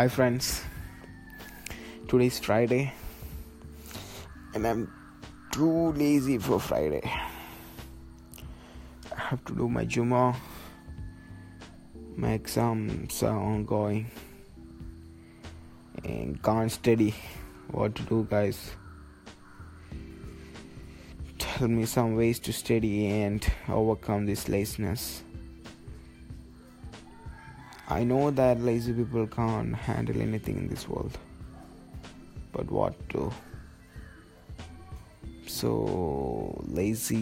Hi, friends. Today's Friday, and I'm too lazy for Friday. I have to do my Juma. My exams are ongoing, and can't study. What to do, guys? Tell me some ways to study and overcome this laziness. I know that lazy people can't handle anything in this world, but what to? So lazy